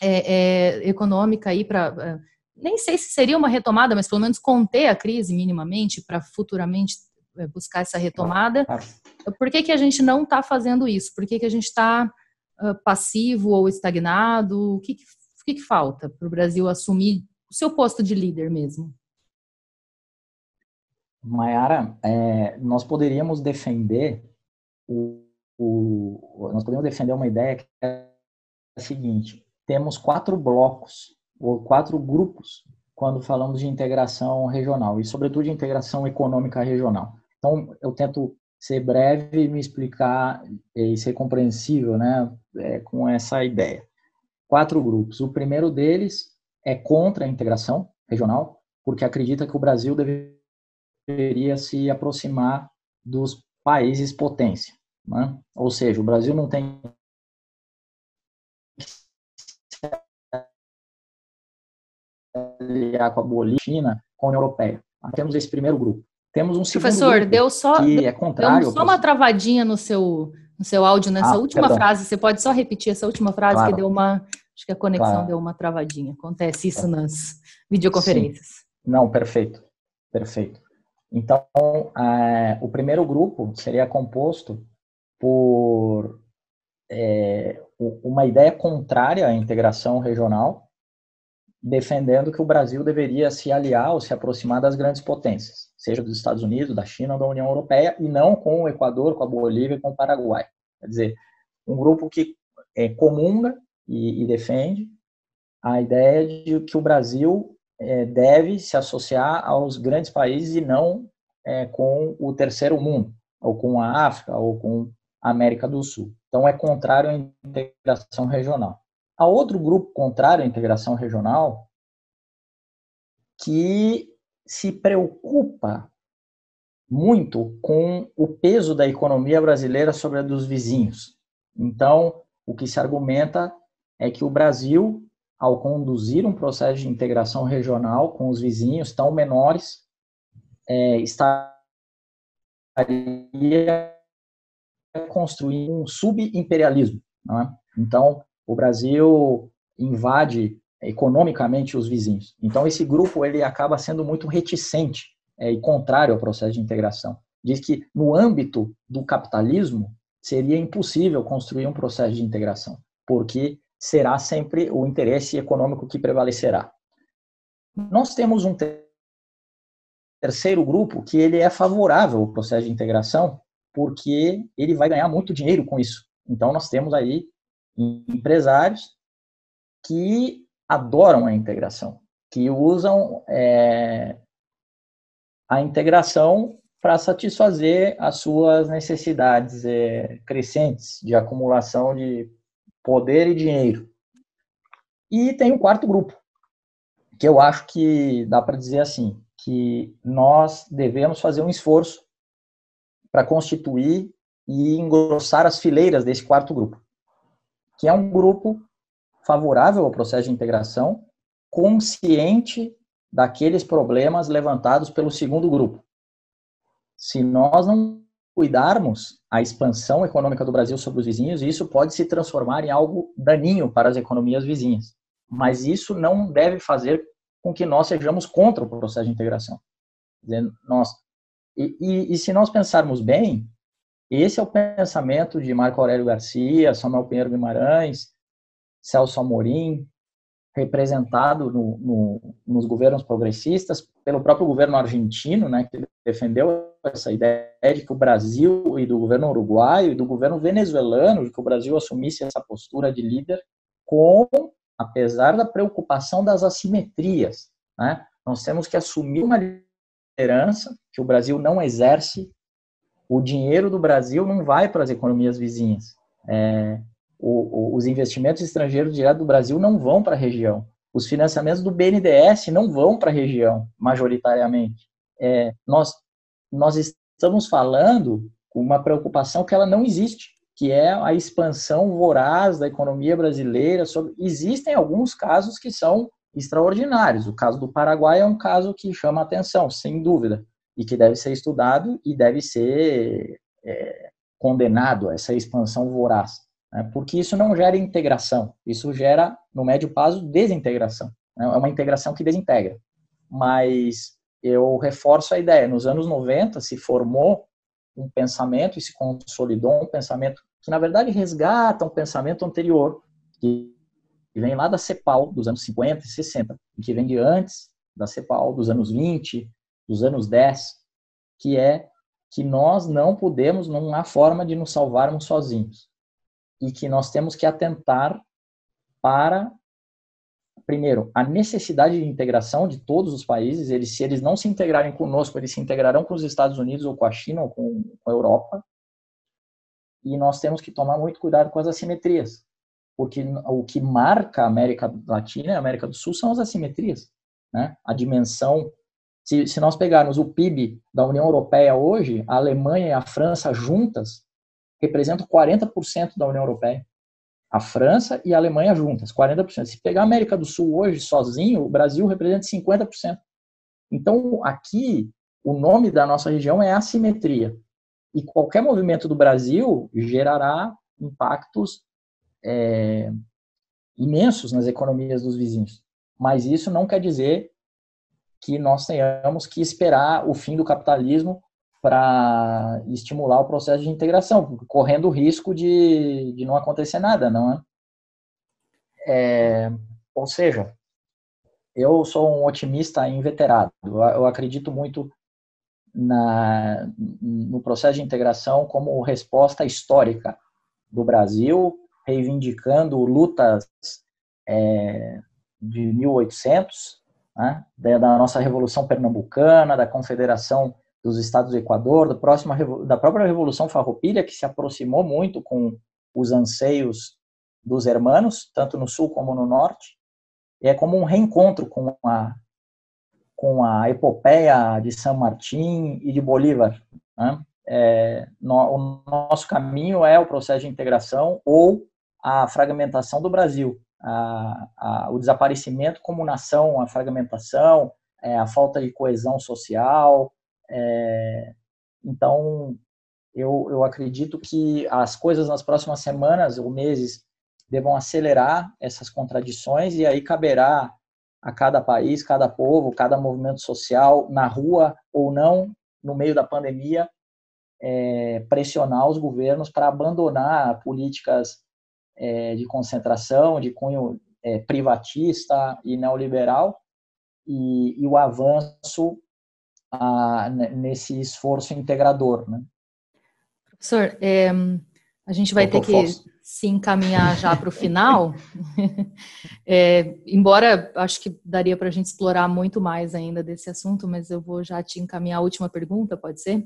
é, é, econômica aí para é, nem sei se seria uma retomada, mas pelo menos conter a crise minimamente para futuramente é, buscar essa retomada. Por que, que a gente não está fazendo isso? Por que, que a gente está uh, passivo ou estagnado? O que, que, o que, que falta para o Brasil assumir o seu posto de líder mesmo? Mayara, é, nós poderíamos defender o, o, nós poderíamos defender uma ideia que é a seguinte: temos quatro blocos ou quatro grupos quando falamos de integração regional e, sobretudo, de integração econômica regional. Então, eu tento ser breve e me explicar e ser compreensível, né, é, com essa ideia. Quatro grupos. O primeiro deles é contra a integração regional, porque acredita que o Brasil deveria se aproximar dos países potência. Né? Ou seja, o Brasil não tem aliar com a Bolívia, com a União Europeia. Nós temos esse primeiro grupo. Temos um segundo Professor, deu só, que é contrário. Deu só uma travadinha no seu, no seu áudio nessa ah, última perdão. frase. Você pode só repetir essa última frase claro. que deu uma. Acho que a conexão claro. deu uma travadinha. Acontece isso nas videoconferências. Sim. Não, perfeito. Perfeito. Então, é, o primeiro grupo seria composto por é, uma ideia contrária à integração regional, defendendo que o Brasil deveria se aliar ou se aproximar das grandes potências, seja dos Estados Unidos, da China ou da União Europeia, e não com o Equador, com a Bolívia e com o Paraguai. Quer dizer, um grupo que é, comunga e, e defende a ideia de que o Brasil é, deve se associar aos grandes países e não é, com o terceiro mundo, ou com a África, ou com a América do Sul. Então, é contrário à integração regional. Há outro grupo contrário à integração regional que se preocupa muito com o peso da economia brasileira sobre a dos vizinhos. Então, o que se argumenta é que o Brasil, ao conduzir um processo de integração regional com os vizinhos tão menores, é, estaria construindo um subimperialismo. É? Então, o Brasil invade economicamente os vizinhos. Então esse grupo ele acaba sendo muito reticente é, e contrário ao processo de integração. Diz que no âmbito do capitalismo seria impossível construir um processo de integração, porque será sempre o interesse econômico que prevalecerá. Nós temos um terceiro grupo que ele é favorável ao processo de integração, porque ele vai ganhar muito dinheiro com isso. Então nós temos aí empresários que adoram a integração, que usam é, a integração para satisfazer as suas necessidades é, crescentes de acumulação de poder e dinheiro. E tem um quarto grupo, que eu acho que dá para dizer assim, que nós devemos fazer um esforço para constituir e engrossar as fileiras desse quarto grupo, que é um grupo favorável ao processo de integração, consciente daqueles problemas levantados pelo segundo grupo. Se nós não cuidarmos a expansão econômica do Brasil sobre os vizinhos, isso pode se transformar em algo daninho para as economias vizinhas. Mas isso não deve fazer com que nós sejamos contra o processo de integração. Nós, e, e, e se nós pensarmos bem, esse é o pensamento de Marco Aurélio Garcia, Samuel Pinheiro Guimarães, Celso Amorim, representado no, no, nos governos progressistas, pelo próprio governo argentino, né, que defendeu essa ideia de que o Brasil e do governo uruguaio e do governo venezuelano, de que o Brasil assumisse essa postura de líder, com, apesar da preocupação das assimetrias, né, nós temos que assumir uma liderança que o Brasil não exerce, o dinheiro do Brasil não vai para as economias vizinhas. É, o, o, os investimentos estrangeiros diretos do Brasil não vão para a região. Os financiamentos do BNDES não vão para a região, majoritariamente. É, nós, nós estamos falando com uma preocupação que ela não existe, que é a expansão voraz da economia brasileira. Sobre, existem alguns casos que são extraordinários. O caso do Paraguai é um caso que chama atenção, sem dúvida, e que deve ser estudado e deve ser é, condenado essa expansão voraz né, porque isso não gera integração, isso gera, no médio prazo, desintegração. Né, é uma integração que desintegra. Mas eu reforço a ideia, nos anos 90 se formou um pensamento e se consolidou um pensamento que, na verdade, resgata um pensamento anterior, que vem lá da CEPAL, dos anos 50 e 60, e que vem de antes da CEPAL, dos anos 20, dos anos 10, que é que nós não podemos, não há forma de nos salvarmos sozinhos e que nós temos que atentar para primeiro, a necessidade de integração de todos os países, eles, se eles não se integrarem conosco, eles se integrarão com os Estados Unidos ou com a China ou com, a Europa. E nós temos que tomar muito cuidado com as assimetrias, porque o que marca a América Latina e a América do Sul são as assimetrias. Né? A dimensão. Se, se nós pegarmos o PIB da União Europeia hoje, a Alemanha e a França juntas representam 40% da União Europeia. A França e a Alemanha juntas, 40%. Se pegar a América do Sul hoje sozinho, o Brasil representa 50%. Então, aqui, o nome da nossa região é assimetria. E qualquer movimento do Brasil gerará impactos é, imensos nas economias dos vizinhos. Mas isso não quer dizer que nós tenhamos que esperar o fim do capitalismo para estimular o processo de integração, correndo o risco de, de não acontecer nada, não é? é? Ou seja, eu sou um otimista inveterado. Eu acredito muito na, no processo de integração como resposta histórica do Brasil, reivindicando lutas é, de 1800, né, da nossa Revolução Pernambucana, da Confederação dos estados do Equador, da, próxima, da própria Revolução Farroupilha, que se aproximou muito com os anseios dos hermanos, tanto no sul como no norte. É como um reencontro com a, com a epopeia de São Martim e de Bolívar. Né? É, no, o nosso caminho é o processo de integração ou a fragmentação do Brasil, a, a, o desaparecimento como nação, a fragmentação, é, a falta de coesão social, é, então, eu, eu acredito que as coisas nas próximas semanas ou meses devam acelerar essas contradições e aí caberá a cada país, cada povo, cada movimento social, na rua ou não, no meio da pandemia, é, pressionar os governos para abandonar políticas é, de concentração, de cunho é, privatista e neoliberal, e, e o avanço a, nesse esforço integrador. Né? Professor, é, a gente vai ter que se encaminhar já para o final, [laughs] é, embora acho que daria para a gente explorar muito mais ainda desse assunto, mas eu vou já te encaminhar a última pergunta, pode ser?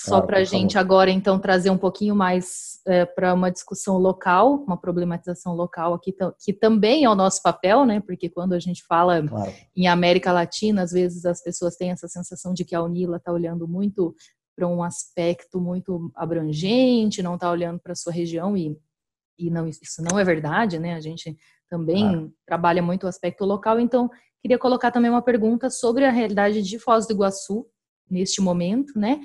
Só para a gente favor. agora, então, trazer um pouquinho mais é, para uma discussão local, uma problematização local aqui, que também é o nosso papel, né? Porque quando a gente fala claro. em América Latina, às vezes as pessoas têm essa sensação de que a Unila está olhando muito para um aspecto muito abrangente, não está olhando para a sua região e, e não, isso não é verdade, né? A gente também claro. trabalha muito o aspecto local, então queria colocar também uma pergunta sobre a realidade de Foz do Iguaçu neste momento, né?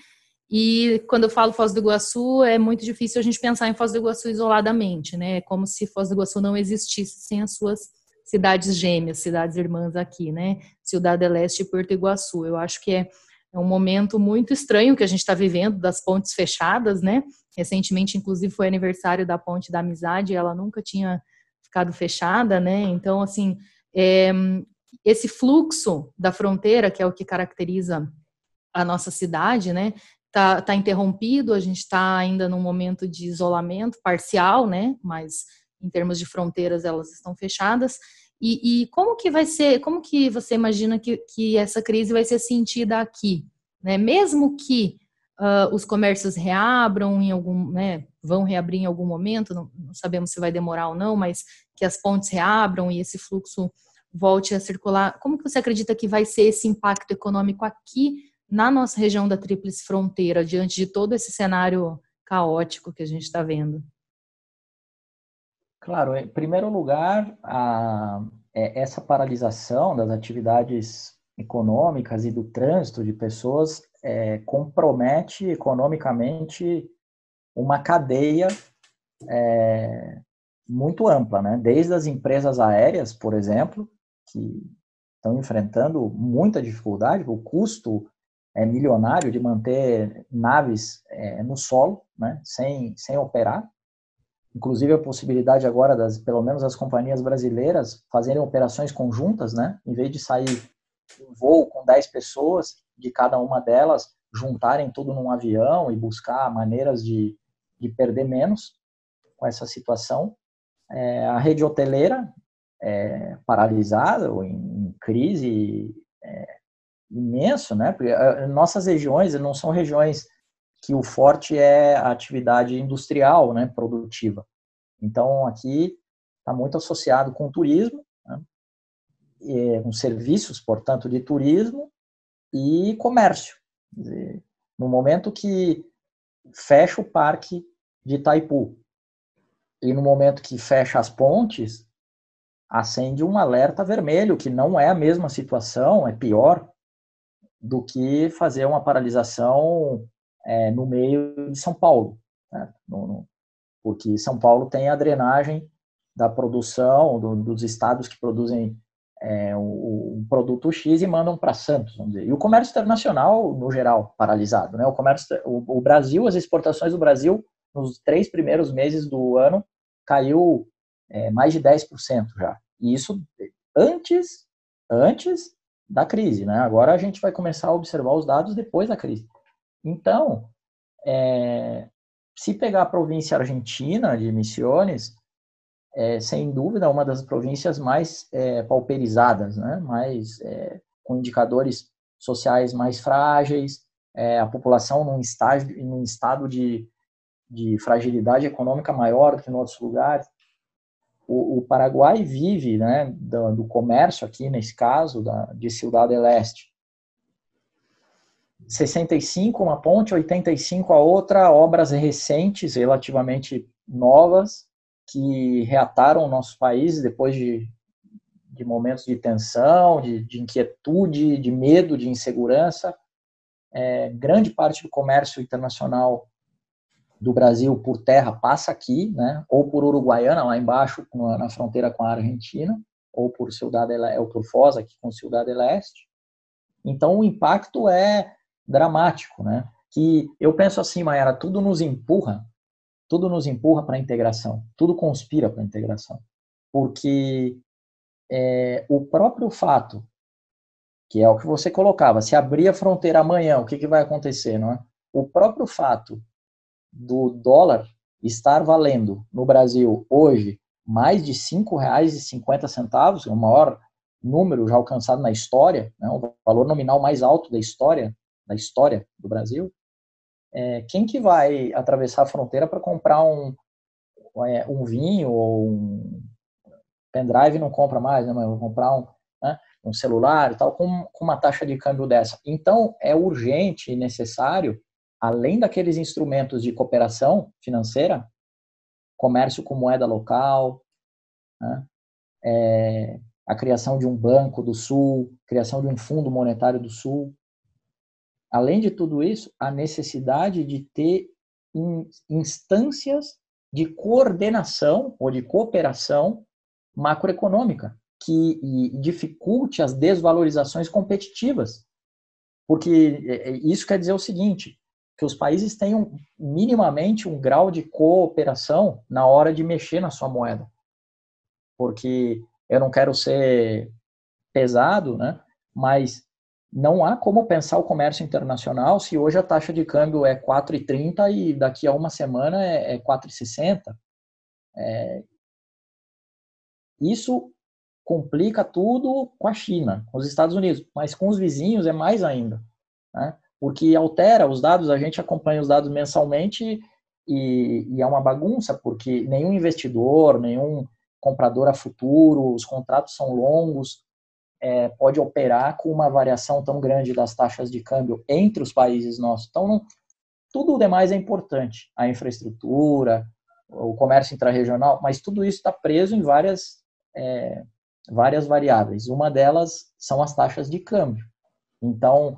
E quando eu falo Foz do Iguaçu, é muito difícil a gente pensar em Foz do Iguaçu isoladamente, né? É como se Foz do Iguaçu não existisse sem as suas cidades gêmeas, cidades irmãs aqui, né? Cidade Leste e Porto Iguaçu. Eu acho que é, é um momento muito estranho que a gente está vivendo das pontes fechadas, né? Recentemente, inclusive, foi aniversário da Ponte da Amizade, ela nunca tinha ficado fechada, né? Então, assim, é, esse fluxo da fronteira, que é o que caracteriza a nossa cidade, né? Está tá interrompido, a gente está ainda num momento de isolamento parcial, né? Mas em termos de fronteiras elas estão fechadas. E, e como que vai ser? Como que você imagina que, que essa crise vai ser sentida aqui? Né? Mesmo que uh, os comércios reabram em algum, né? Vão reabrir em algum momento, não, não sabemos se vai demorar ou não, mas que as pontes reabram e esse fluxo volte a circular. Como que você acredita que vai ser esse impacto econômico aqui na nossa região da Tríplice Fronteira, diante de todo esse cenário caótico que a gente está vendo? Claro, em primeiro lugar, a, é, essa paralisação das atividades econômicas e do trânsito de pessoas é, compromete economicamente uma cadeia é, muito ampla, né? Desde as empresas aéreas, por exemplo, que estão enfrentando muita dificuldade, o custo é, milionário de manter naves é, no solo, né, sem, sem operar. Inclusive a possibilidade agora das, pelo menos as companhias brasileiras, fazerem operações conjuntas, né, em vez de sair um voo com 10 pessoas, de cada uma delas juntarem tudo num avião e buscar maneiras de, de perder menos com essa situação. É, a rede hoteleira é, paralisada ou em, em crise é, imenso, né? Porque eh, nossas regiões não são regiões que o forte é a atividade industrial, né, produtiva. Então aqui está muito associado com turismo, né? e, com serviços, portanto, de turismo e comércio. Dizer, no momento que fecha o parque de Itaipu e no momento que fecha as pontes, acende um alerta vermelho, que não é a mesma situação, é pior, do que fazer uma paralisação é, no meio de São Paulo, né? no, no, porque São Paulo tem a drenagem da produção do, dos estados que produzem é, um, um, produto X e mandam para Santos, vamos dizer. E o comércio internacional, no geral, paralisado. Né? O comércio, o, o Brasil, as exportações do Brasil, nos três primeiros meses do ano, caiu é, mais de 10% já. E isso antes, antes da crise, né? Agora a gente vai começar a observar os dados depois da crise. Então, é, se pegar a província argentina de Misiones, é, sem dúvida uma das províncias mais é, pauperizadas, né? Mais é, com indicadores sociais mais frágeis, é, a população num estágio, num estado de, de fragilidade econômica maior do que em outros lugares o, o Paraguai vive né, do, do, comércio aqui, nesse caso, da, de Cidade Leste. 65 uma ponte, 85 a outra, obras recentes, relativamente novas, que reataram o nosso país depois de, de momentos de tensão, de, de inquietude, de medo, de insegurança. É, grande parte do comércio internacional do Brasil por terra passa aqui, né? Ou por Uruguaiana, lá embaixo, na fronteira com a Argentina, ou por Ciudad ou por Foz, aqui com Ciudad del Este. Então, o impacto é dramático, né? Que eu penso assim, Mayara, tudo nos empurra, tudo nos empurra para a integração, tudo conspira para a integração. Porque é, o próprio fato, que é o que você colocava, se abrir a fronteira amanhã, o que, que vai acontecer, não é? O próprio fato do dólar estar valendo no Brasil hoje mais de R$ 5,50, o maior número já alcançado na história, né, o valor nominal mais alto da história, da história do Brasil, é, quem que vai atravessar a fronteira para comprar um, é, um vinho ou um pendrive não compra mais, né, mas vou comprar um, né, um celular e tal, com, com uma taxa de câmbio dessa. Então, é urgente e necessário, além daqueles instrumentos de cooperação financeira, comércio com moeda local, né, é, a criação de um banco do Sul, criação de um fundo monetário do Sul. Além de tudo isso, a necessidade de ter instâncias de coordenação ou de cooperação macroeconômica que dificulte as desvalorizações competitivas. Porque é, é, isso quer dizer o seguinte, que os países tenham minimamente um grau de cooperação na hora de mexer na sua moeda. Porque eu não quero ser pesado, né? Mas não há como pensar o comércio internacional se hoje a taxa de câmbio é 4,30 e daqui a uma semana é 4,60. É... Isso complica tudo com a China, com os Estados Unidos, mas com os vizinhos é mais ainda, né? Porque altera os dados, a gente acompanha os dados mensalmente e, e é uma bagunça, porque nenhum investidor, nenhum comprador a futuro, os contratos são longos, é, pode operar com uma variação tão grande das taxas de câmbio entre os países nossos. Então, não, tudo o demais é importante, a infraestrutura, o comércio intrarregional, mas tudo isso está preso em várias, é, várias variáveis. Uma delas são as taxas de câmbio. Então,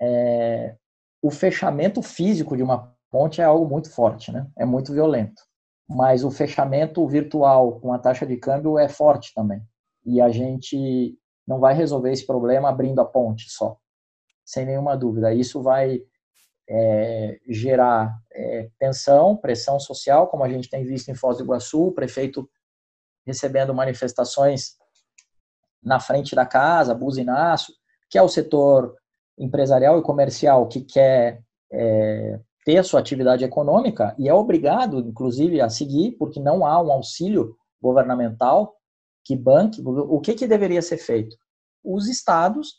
é, o fechamento físico de uma ponte é algo muito forte, né? é muito violento mas o fechamento virtual com a taxa de câmbio é forte também. E a gente não vai resolver esse problema abrindo a ponte só, sem nenhuma dúvida. Isso vai é, gerar é, tensão, pressão social, como a gente tem visto em Foz do Iguaçu, o prefeito recebendo manifestações na frente da casa, buzinaço, que é o setor empresarial e comercial que quer é, ter a sua atividade econômica e é obrigado, inclusive, a seguir, porque não há um auxílio governamental que banque. O que, que deveria ser feito? Os estados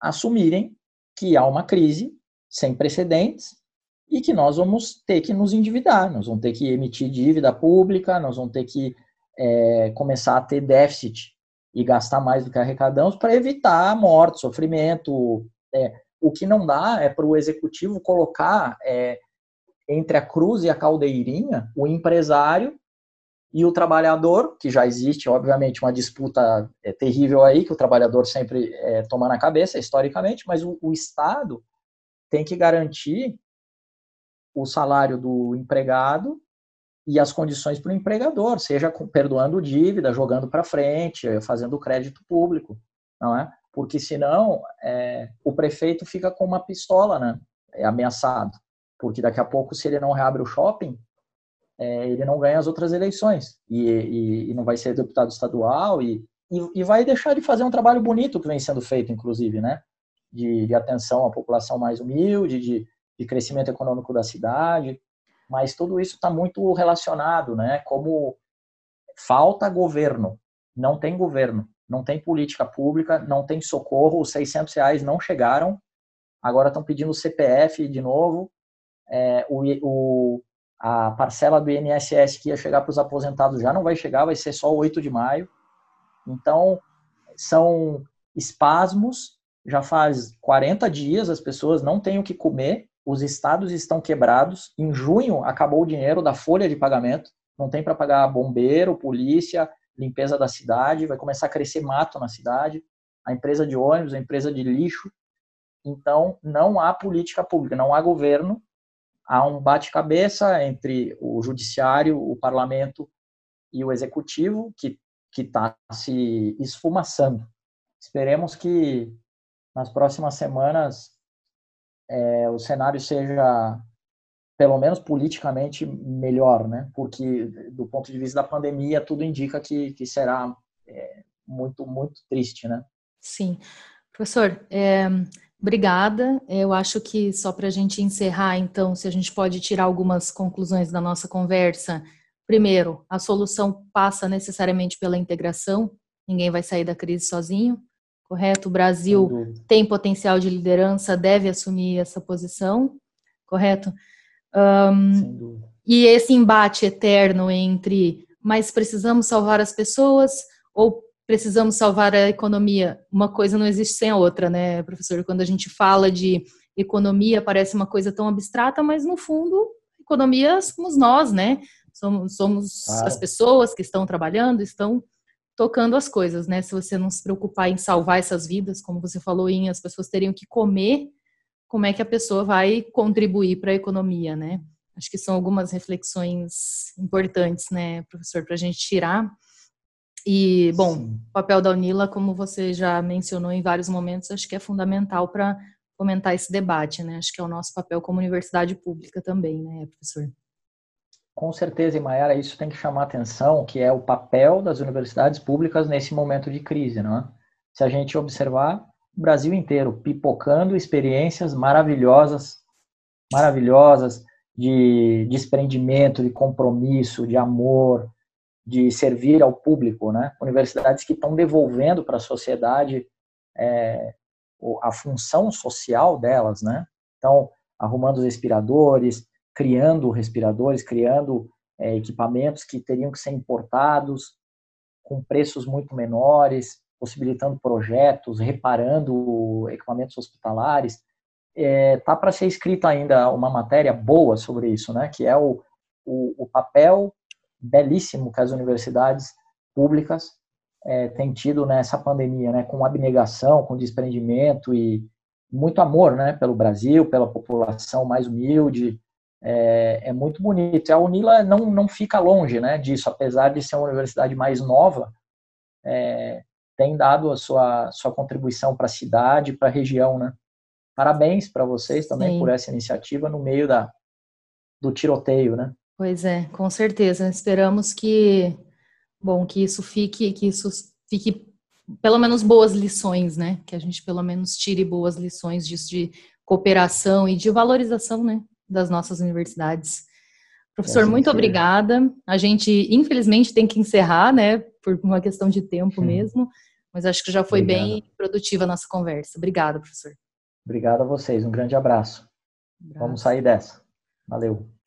assumirem que há uma crise sem precedentes e que nós vamos ter que nos endividar, nós vamos ter que emitir dívida pública, nós vamos ter que é, começar a ter déficit e gastar mais do que arrecadamos para evitar morte, sofrimento, é, o que não dá é para o executivo colocar é, entre a cruz e a caldeirinha o empresário e o trabalhador, que já existe, obviamente, uma disputa é, terrível aí, que o trabalhador sempre é, toma na cabeça, historicamente, mas o, o Estado tem que garantir o salário do empregado e as condições para o empregador, seja perdoando dívida, jogando para frente, fazendo crédito público, não é? Porque senão é, o prefeito fica com uma pistola, né? É ameaçado, porque daqui a pouco se ele não reabre o shopping, é, ele não ganha as outras eleições e, e, e não vai ser deputado estadual e, e, vai deixar de fazer um trabalho bonito que vem sendo feito, inclusive, né? De, de atenção à população mais humilde, de, de crescimento econômico da cidade, mas tudo isso está muito relacionado, né? Como falta governo, não tem governo não tem política pública, não tem socorro, os 600 reais não chegaram, agora estão pedindo o CPF de novo, é, o, o, a parcela do INSS que ia chegar para os aposentados já não vai chegar, vai ser só 8 de maio. Então, são espasmos, já faz 40 dias as pessoas não têm o que comer, os estados estão quebrados, em junho acabou o dinheiro da folha de pagamento, não tem para pagar bombeiro, polícia, limpeza da cidade, vai começar a crescer mato na cidade, a empresa de ônibus, a empresa de lixo. Então, não há política pública, não há governo. há um bate-cabeça entre o judiciário, o parlamento e o executivo que que está se esfumaçando. Esperemos que nas próximas semanas é, o cenário seja pelo menos politicamente melhor, né? Porque do ponto de vista da pandemia tudo indica que, que será é, muito muito triste, né? Sim, professor. É, Obrigada. Eu acho que só para a gente encerrar, então, se a gente pode tirar algumas conclusões da nossa conversa. Primeiro, a solução passa necessariamente pela integração. Ninguém vai sair da crise sozinho, correto? O Brasil tem potencial de liderança, deve assumir essa posição, correto? Um, e esse embate eterno entre, mas precisamos salvar as pessoas ou precisamos salvar a economia. Uma coisa não existe sem a outra, né, professor? Quando a gente fala de economia, parece uma coisa tão abstrata, mas no fundo, economia somos nós, né? Somos, somos as pessoas que estão trabalhando, estão tocando as coisas, né? Se você não se preocupar em salvar essas vidas, como você falou, em as pessoas teriam que comer, como é que a pessoa vai contribuir para a economia, né? Acho que são algumas reflexões importantes, né, professor, para a gente tirar. E, bom, Sim. o papel da UNILA, como você já mencionou em vários momentos, acho que é fundamental para fomentar esse debate, né? Acho que é o nosso papel como universidade pública também, né, professor? Com certeza, e Mayara, isso tem que chamar atenção, que é o papel das universidades públicas nesse momento de crise, não é? Se a gente observar o Brasil inteiro pipocando experiências maravilhosas, maravilhosas de desprendimento, de compromisso, de amor, de servir ao público, né? Universidades que estão devolvendo para a sociedade é, a função social delas, né? Então, arrumando os respiradores, criando respiradores, criando é, equipamentos que teriam que ser importados com preços muito menores, possibilitando projetos, reparando equipamentos hospitalares. É, tá para ser escrita ainda uma matéria boa sobre isso, né? Que é o, o, o papel belíssimo que as universidades públicas é, têm tido nessa pandemia, né, com abnegação, com desprendimento e muito amor né, pelo Brasil, pela população mais humilde. É, é muito bonito. E a Unila não, não fica longe né, disso, apesar de ser uma universidade mais nova, é, tem dado a sua, sua contribuição para a cidade, para a região. Né? Parabéns para vocês também Sim. por essa iniciativa no meio da, do tiroteio, né? Pois é, com certeza. Esperamos que, bom, que isso fique, que isso fique pelo menos boas lições, né? Que a gente pelo menos tire boas lições disso de cooperação e de valorização, né, das nossas universidades. Professor, muito obrigada. A gente, infelizmente, tem que encerrar, né, por uma questão de tempo mesmo, mas acho que já foi Obrigado. bem produtiva a nossa conversa. Obrigada, professor. Obrigado a vocês. Um grande abraço. abraço. Vamos sair dessa. Valeu.